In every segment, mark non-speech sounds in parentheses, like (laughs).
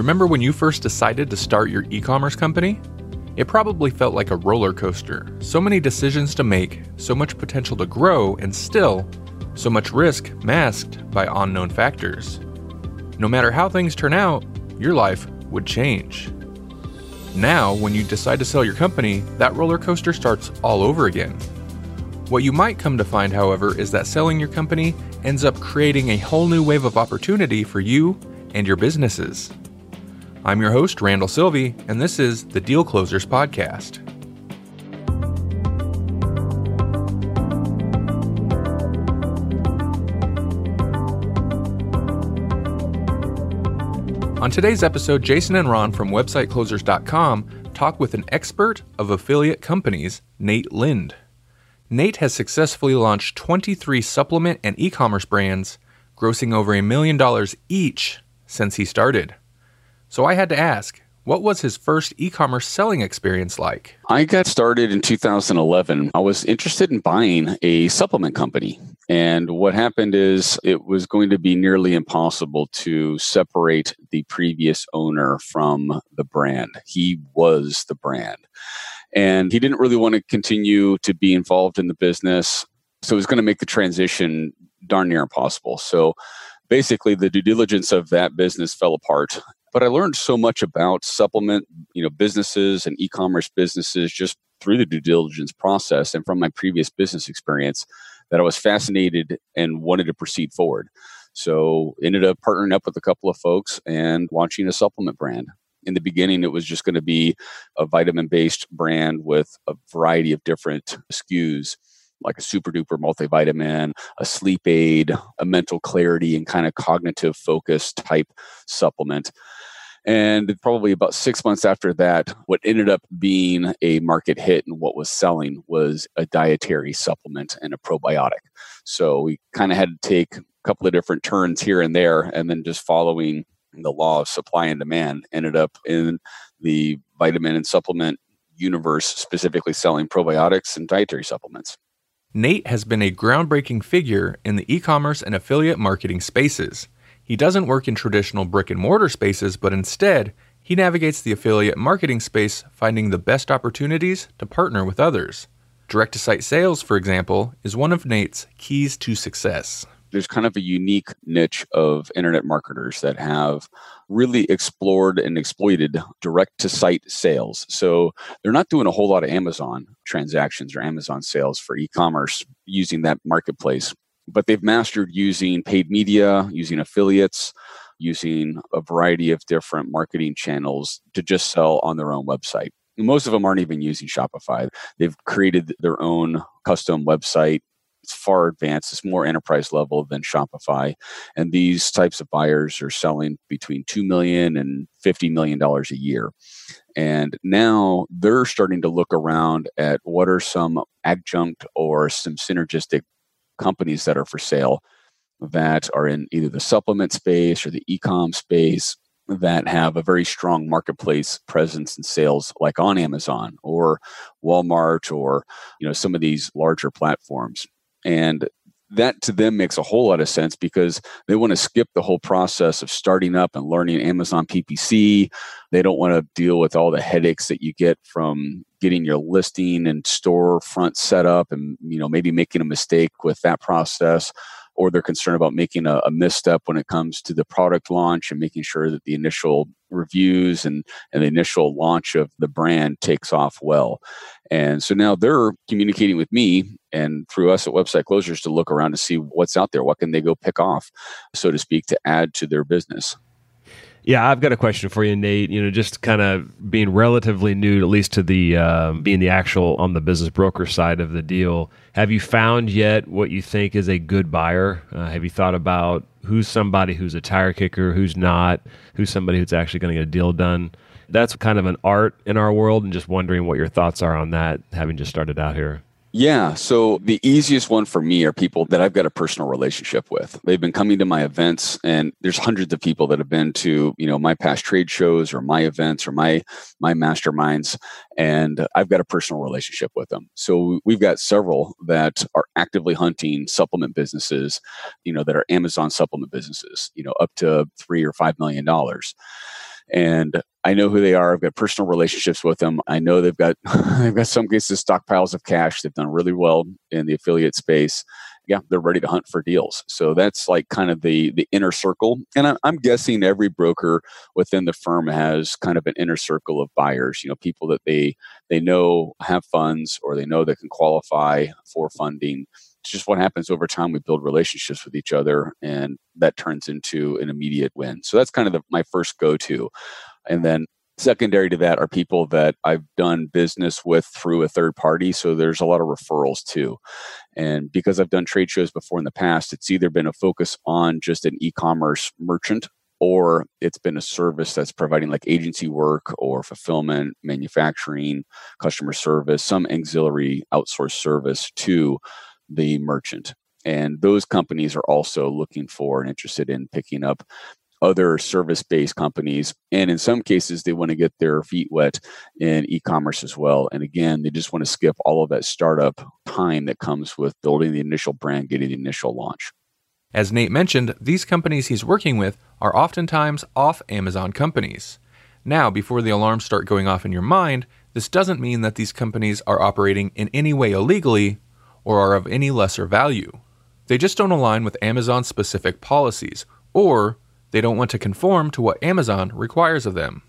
Remember when you first decided to start your e commerce company? It probably felt like a roller coaster. So many decisions to make, so much potential to grow, and still, so much risk masked by unknown factors. No matter how things turn out, your life would change. Now, when you decide to sell your company, that roller coaster starts all over again. What you might come to find, however, is that selling your company ends up creating a whole new wave of opportunity for you and your businesses. I'm your host, Randall Sylvie, and this is the Deal Closers Podcast. On today's episode, Jason and Ron from WebsiteClosers.com talk with an expert of affiliate companies, Nate Lind. Nate has successfully launched 23 supplement and e commerce brands, grossing over a million dollars each since he started. So I had to ask, what was his first e commerce selling experience like? I got started in 2011. I was interested in buying a supplement company. And what happened is it was going to be nearly impossible to separate the previous owner from the brand. He was the brand. And he didn't really want to continue to be involved in the business. So it was going to make the transition darn near impossible. So basically, the due diligence of that business fell apart but I learned so much about supplement, you know, businesses and e-commerce businesses just through the due diligence process and from my previous business experience that I was fascinated and wanted to proceed forward. So ended up partnering up with a couple of folks and launching a supplement brand. In the beginning, it was just going to be a vitamin based brand with a variety of different SKUs like a super duper multivitamin, a sleep aid, a mental clarity and kind of cognitive focus type supplement. And probably about six months after that, what ended up being a market hit and what was selling was a dietary supplement and a probiotic. So we kind of had to take a couple of different turns here and there, and then just following the law of supply and demand, ended up in the vitamin and supplement universe, specifically selling probiotics and dietary supplements. Nate has been a groundbreaking figure in the e commerce and affiliate marketing spaces. He doesn't work in traditional brick and mortar spaces, but instead, he navigates the affiliate marketing space, finding the best opportunities to partner with others. Direct to site sales, for example, is one of Nate's keys to success. There's kind of a unique niche of internet marketers that have really explored and exploited direct to site sales. So they're not doing a whole lot of Amazon transactions or Amazon sales for e commerce using that marketplace but they've mastered using paid media, using affiliates, using a variety of different marketing channels to just sell on their own website. Most of them aren't even using Shopify. They've created their own custom website. It's far advanced. It's more enterprise level than Shopify. And these types of buyers are selling between $2 million and $50 million a year. And now they're starting to look around at what are some adjunct or some synergistic companies that are for sale that are in either the supplement space or the e-com space that have a very strong marketplace presence and sales like on Amazon or Walmart or you know some of these larger platforms. And that to them makes a whole lot of sense because they want to skip the whole process of starting up and learning Amazon PPC. They don't want to deal with all the headaches that you get from getting your listing and storefront set up and you know maybe making a mistake with that process or they're concerned about making a, a, misstep when it comes to the product launch and making sure that the initial reviews and, and the initial launch of the brand takes off well. And so now they're communicating with me and through us at Website Closers to look around to see what's out there. What can they go pick off, so to speak, to add to their business? Yeah, I've got a question for you, Nate. You know, just kind of being relatively new, at least to the uh, being the actual on the business broker side of the deal. Have you found yet what you think is a good buyer? Uh, have you thought about who's somebody who's a tire kicker, who's not, who's somebody who's actually going to get a deal done? That's kind of an art in our world, and just wondering what your thoughts are on that, having just started out here. Yeah. So the easiest one for me are people that I've got a personal relationship with. They've been coming to my events and there's hundreds of people that have been to, you know, my past trade shows or my events or my my masterminds and I've got a personal relationship with them. So we've got several that are actively hunting supplement businesses, you know, that are Amazon supplement businesses, you know, up to 3 or 5 million dollars and I know who they are. I've got personal relationships with them. I know they've got (laughs) they've got some cases stockpiles of cash. They've done really well in the affiliate space. Yeah, they're ready to hunt for deals. So that's like kind of the the inner circle. And I'm, I'm guessing every broker within the firm has kind of an inner circle of buyers. You know, people that they they know have funds or they know that can qualify for funding just what happens over time. We build relationships with each other, and that turns into an immediate win. So that's kind of the, my first go to. And then secondary to that are people that I've done business with through a third party. So there's a lot of referrals too. And because I've done trade shows before in the past, it's either been a focus on just an e commerce merchant or it's been a service that's providing like agency work or fulfillment, manufacturing, customer service, some auxiliary outsourced service to the merchant. And those companies are also looking for and interested in picking up other service based companies. And in some cases, they want to get their feet wet in e commerce as well. And again, they just want to skip all of that startup time that comes with building the initial brand, getting the initial launch. As Nate mentioned, these companies he's working with are oftentimes off Amazon companies. Now, before the alarms start going off in your mind, this doesn't mean that these companies are operating in any way illegally or are of any lesser value. They just don't align with Amazon specific policies, or they don't want to conform to what Amazon requires of them.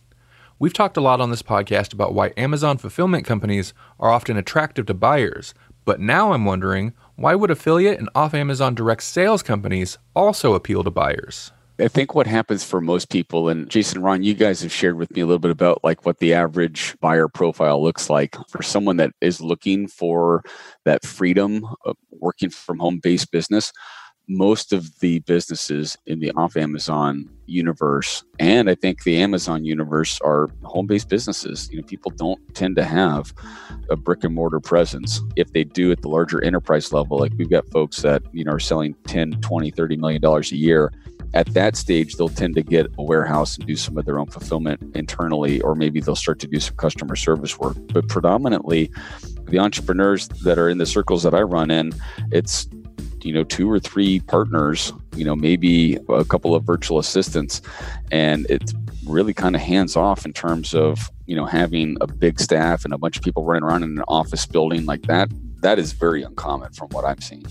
We've talked a lot on this podcast about why Amazon fulfillment companies are often attractive to buyers, but now I'm wondering why would affiliate and off Amazon direct sales companies also appeal to buyers? I think what happens for most people, and Jason Ron, you guys have shared with me a little bit about like what the average buyer profile looks like for someone that is looking for that freedom of working from home based business most of the businesses in the off Amazon universe and I think the Amazon universe are home based businesses. You know, people don't tend to have a brick and mortar presence. If they do at the larger enterprise level, like we've got folks that, you know, are selling 10, 20, 30 million dollars a year. At that stage, they'll tend to get a warehouse and do some of their own fulfillment internally, or maybe they'll start to do some customer service work. But predominantly, the entrepreneurs that are in the circles that I run in, it's you know two or three partners you know maybe a couple of virtual assistants and it's really kind of hands off in terms of you know having a big staff and a bunch of people running around in an office building like that that is very uncommon from what i'm seeing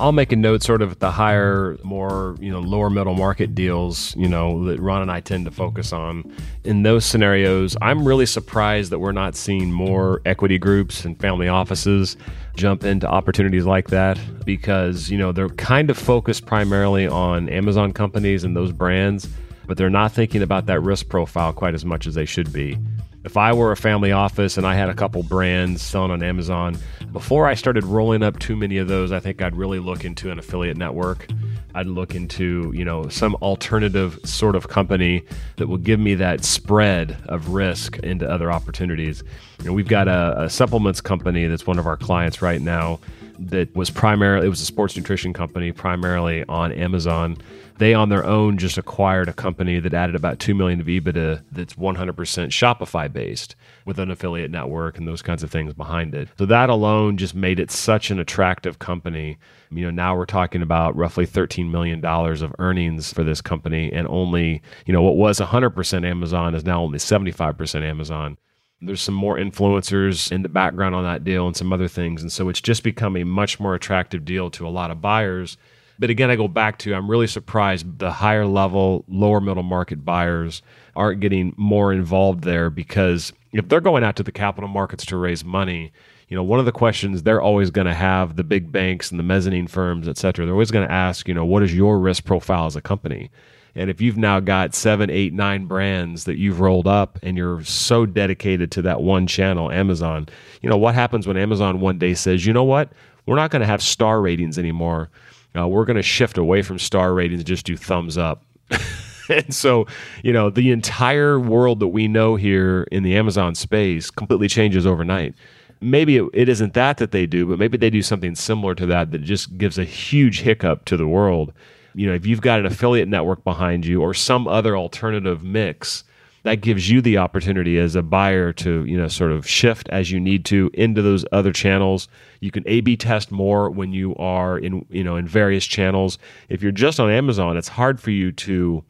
I'll make a note sort of the higher, more, you know, lower middle market deals, you know, that Ron and I tend to focus on. In those scenarios, I'm really surprised that we're not seeing more equity groups and family offices jump into opportunities like that because, you know, they're kind of focused primarily on Amazon companies and those brands, but they're not thinking about that risk profile quite as much as they should be if I were a family office and I had a couple brands selling on Amazon, before I started rolling up too many of those, I think I'd really look into an affiliate network. I'd look into, you know, some alternative sort of company that will give me that spread of risk into other opportunities. You know, we've got a, a supplements company that's one of our clients right now that was primarily it was a sports nutrition company primarily on Amazon they on their own just acquired a company that added about 2 million of EBITDA that's 100% Shopify based with an affiliate network and those kinds of things behind it. So that alone just made it such an attractive company. You know, now we're talking about roughly 13 million dollars of earnings for this company and only, you know, what was 100% Amazon is now only 75% Amazon. There's some more influencers in the background on that deal and some other things. And so it's just become a much more attractive deal to a lot of buyers but again, I go back to I'm really surprised the higher level, lower middle market buyers aren't getting more involved there because if they're going out to the capital markets to raise money, you know, one of the questions they're always going to have the big banks and the mezzanine firms, et cetera, they're always going to ask, you know, what is your risk profile as a company? And if you've now got seven, eight, nine brands that you've rolled up and you're so dedicated to that one channel, Amazon, you know, what happens when Amazon one day says, you know what, we're not going to have star ratings anymore uh, we're going to shift away from star ratings and just do thumbs up. (laughs) and so, you know, the entire world that we know here in the Amazon space completely changes overnight. Maybe it, it isn't that that they do, but maybe they do something similar to that that just gives a huge hiccup to the world. You know, if you've got an affiliate network behind you or some other alternative mix, that gives you the opportunity as a buyer to you know sort of shift as you need to into those other channels. You can a b test more when you are in you know in various channels. If you're just on amazon it's hard for you to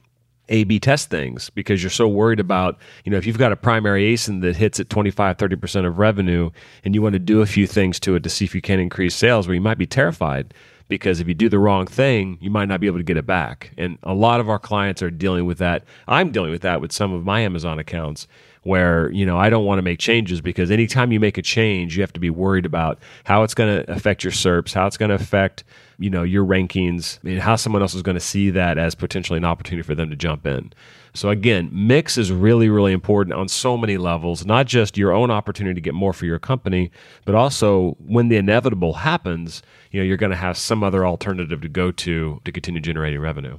A B test things because you're so worried about, you know, if you've got a primary ASIN that hits at 25, 30% of revenue and you want to do a few things to it to see if you can increase sales, where you might be terrified because if you do the wrong thing, you might not be able to get it back. And a lot of our clients are dealing with that. I'm dealing with that with some of my Amazon accounts where, you know, I don't want to make changes because anytime you make a change, you have to be worried about how it's going to affect your SERPs, how it's going to affect, you know, your rankings, and how someone else is going to see that as potentially an opportunity for them to jump in. So again, mix is really, really important on so many levels, not just your own opportunity to get more for your company, but also when the inevitable happens, you know, you're going to have some other alternative to go to to continue generating revenue.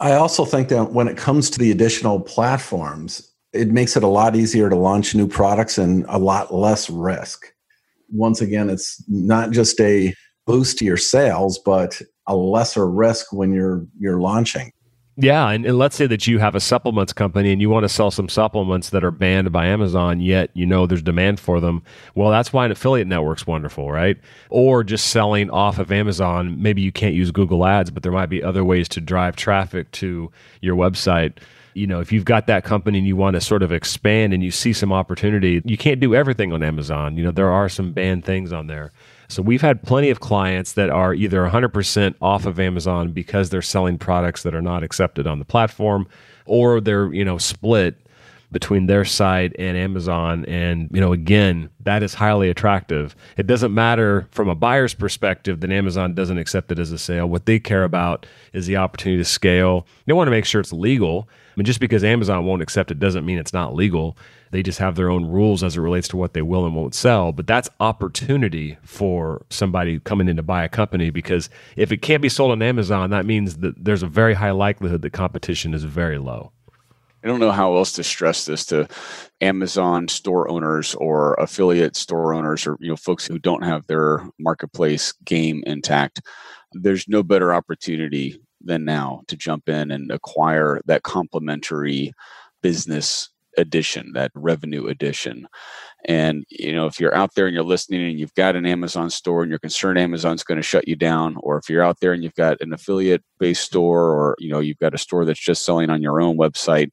I also think that when it comes to the additional platforms, it makes it a lot easier to launch new products and a lot less risk. Once again, it's not just a boost to your sales, but a lesser risk when you're you're launching. Yeah, and, and, let's say that you have a supplements company and you want to sell some supplements that are banned by Amazon, yet you know there's demand for them. Well, that's why an affiliate network's wonderful, right? Or just selling off of Amazon. Maybe you can't use Google Ads, but there might be other ways to drive traffic to your website. You know, if you've got that company and you want to sort of expand and you see some opportunity, you can't do everything on Amazon. You know, there are some banned things on there. So we've had plenty of clients that are either 100% off of Amazon because they're selling products that are not accepted on the platform or they're, you know, split between their site and Amazon and you know again that is highly attractive. It doesn't matter from a buyer's perspective that Amazon doesn't accept it as a sale. What they care about is the opportunity to scale. They want to make sure it's legal. I mean just because Amazon won't accept it doesn't mean it's not legal. They just have their own rules as it relates to what they will and won't sell. But that's opportunity for somebody coming in to buy a company because if it can't be sold on Amazon, that means that there's a very high likelihood that competition is very low. I don't know how else to stress this to Amazon store owners or affiliate store owners or you know folks who don't have their marketplace game intact. There's no better opportunity than now to jump in and acquire that complementary business addition, that revenue addition. And you know, if you're out there and you're listening and you've got an Amazon store and you're concerned Amazon's going to shut you down, or if you're out there and you've got an affiliate-based store, or you know, you've got a store that's just selling on your own website,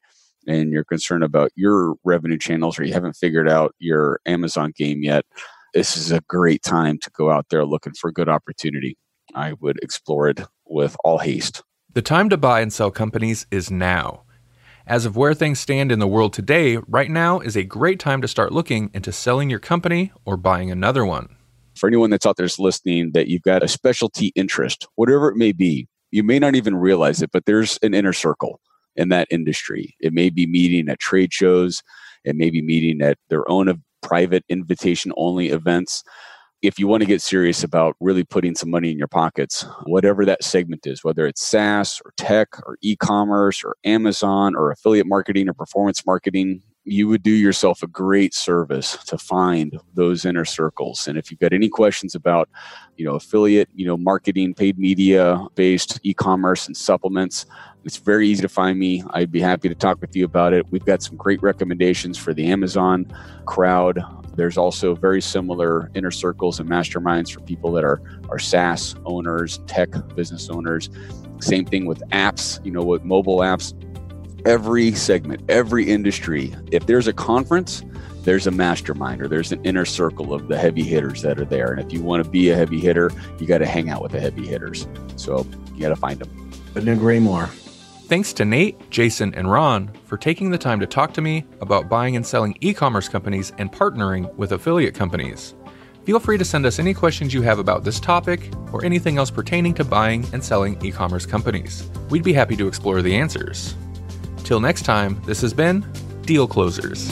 and you're concerned about your revenue channels, or you haven't figured out your Amazon game yet, this is a great time to go out there looking for a good opportunity. I would explore it with all haste. The time to buy and sell companies is now. As of where things stand in the world today, right now is a great time to start looking into selling your company or buying another one. For anyone that's out there that's listening, that you've got a specialty interest, whatever it may be, you may not even realize it, but there's an inner circle in that industry. It may be meeting at trade shows, it may be meeting at their own private invitation only events if you want to get serious about really putting some money in your pockets, whatever that segment is, whether it's SaaS or tech or e commerce or Amazon or affiliate marketing or performance marketing, you would do yourself a great service to find those inner circles. And if you've got any questions about, you know, affiliate, you know, marketing, paid media based e-commerce and supplements, it's very easy to find me. I'd be happy to talk with you about it. We've got some great recommendations for the Amazon crowd. There's also very similar inner circles and masterminds for people that are, are SaaS owners, tech business owners. Same thing with apps, you know, with mobile apps. Every segment, every industry, if there's a conference, there's a mastermind or there's an inner circle of the heavy hitters that are there. And if you want to be a heavy hitter, you got to hang out with the heavy hitters. So you got to find them. Couldn't agree more. Thanks to Nate, Jason, and Ron for taking the time to talk to me about buying and selling e commerce companies and partnering with affiliate companies. Feel free to send us any questions you have about this topic or anything else pertaining to buying and selling e commerce companies. We'd be happy to explore the answers. Till next time, this has been Deal Closers.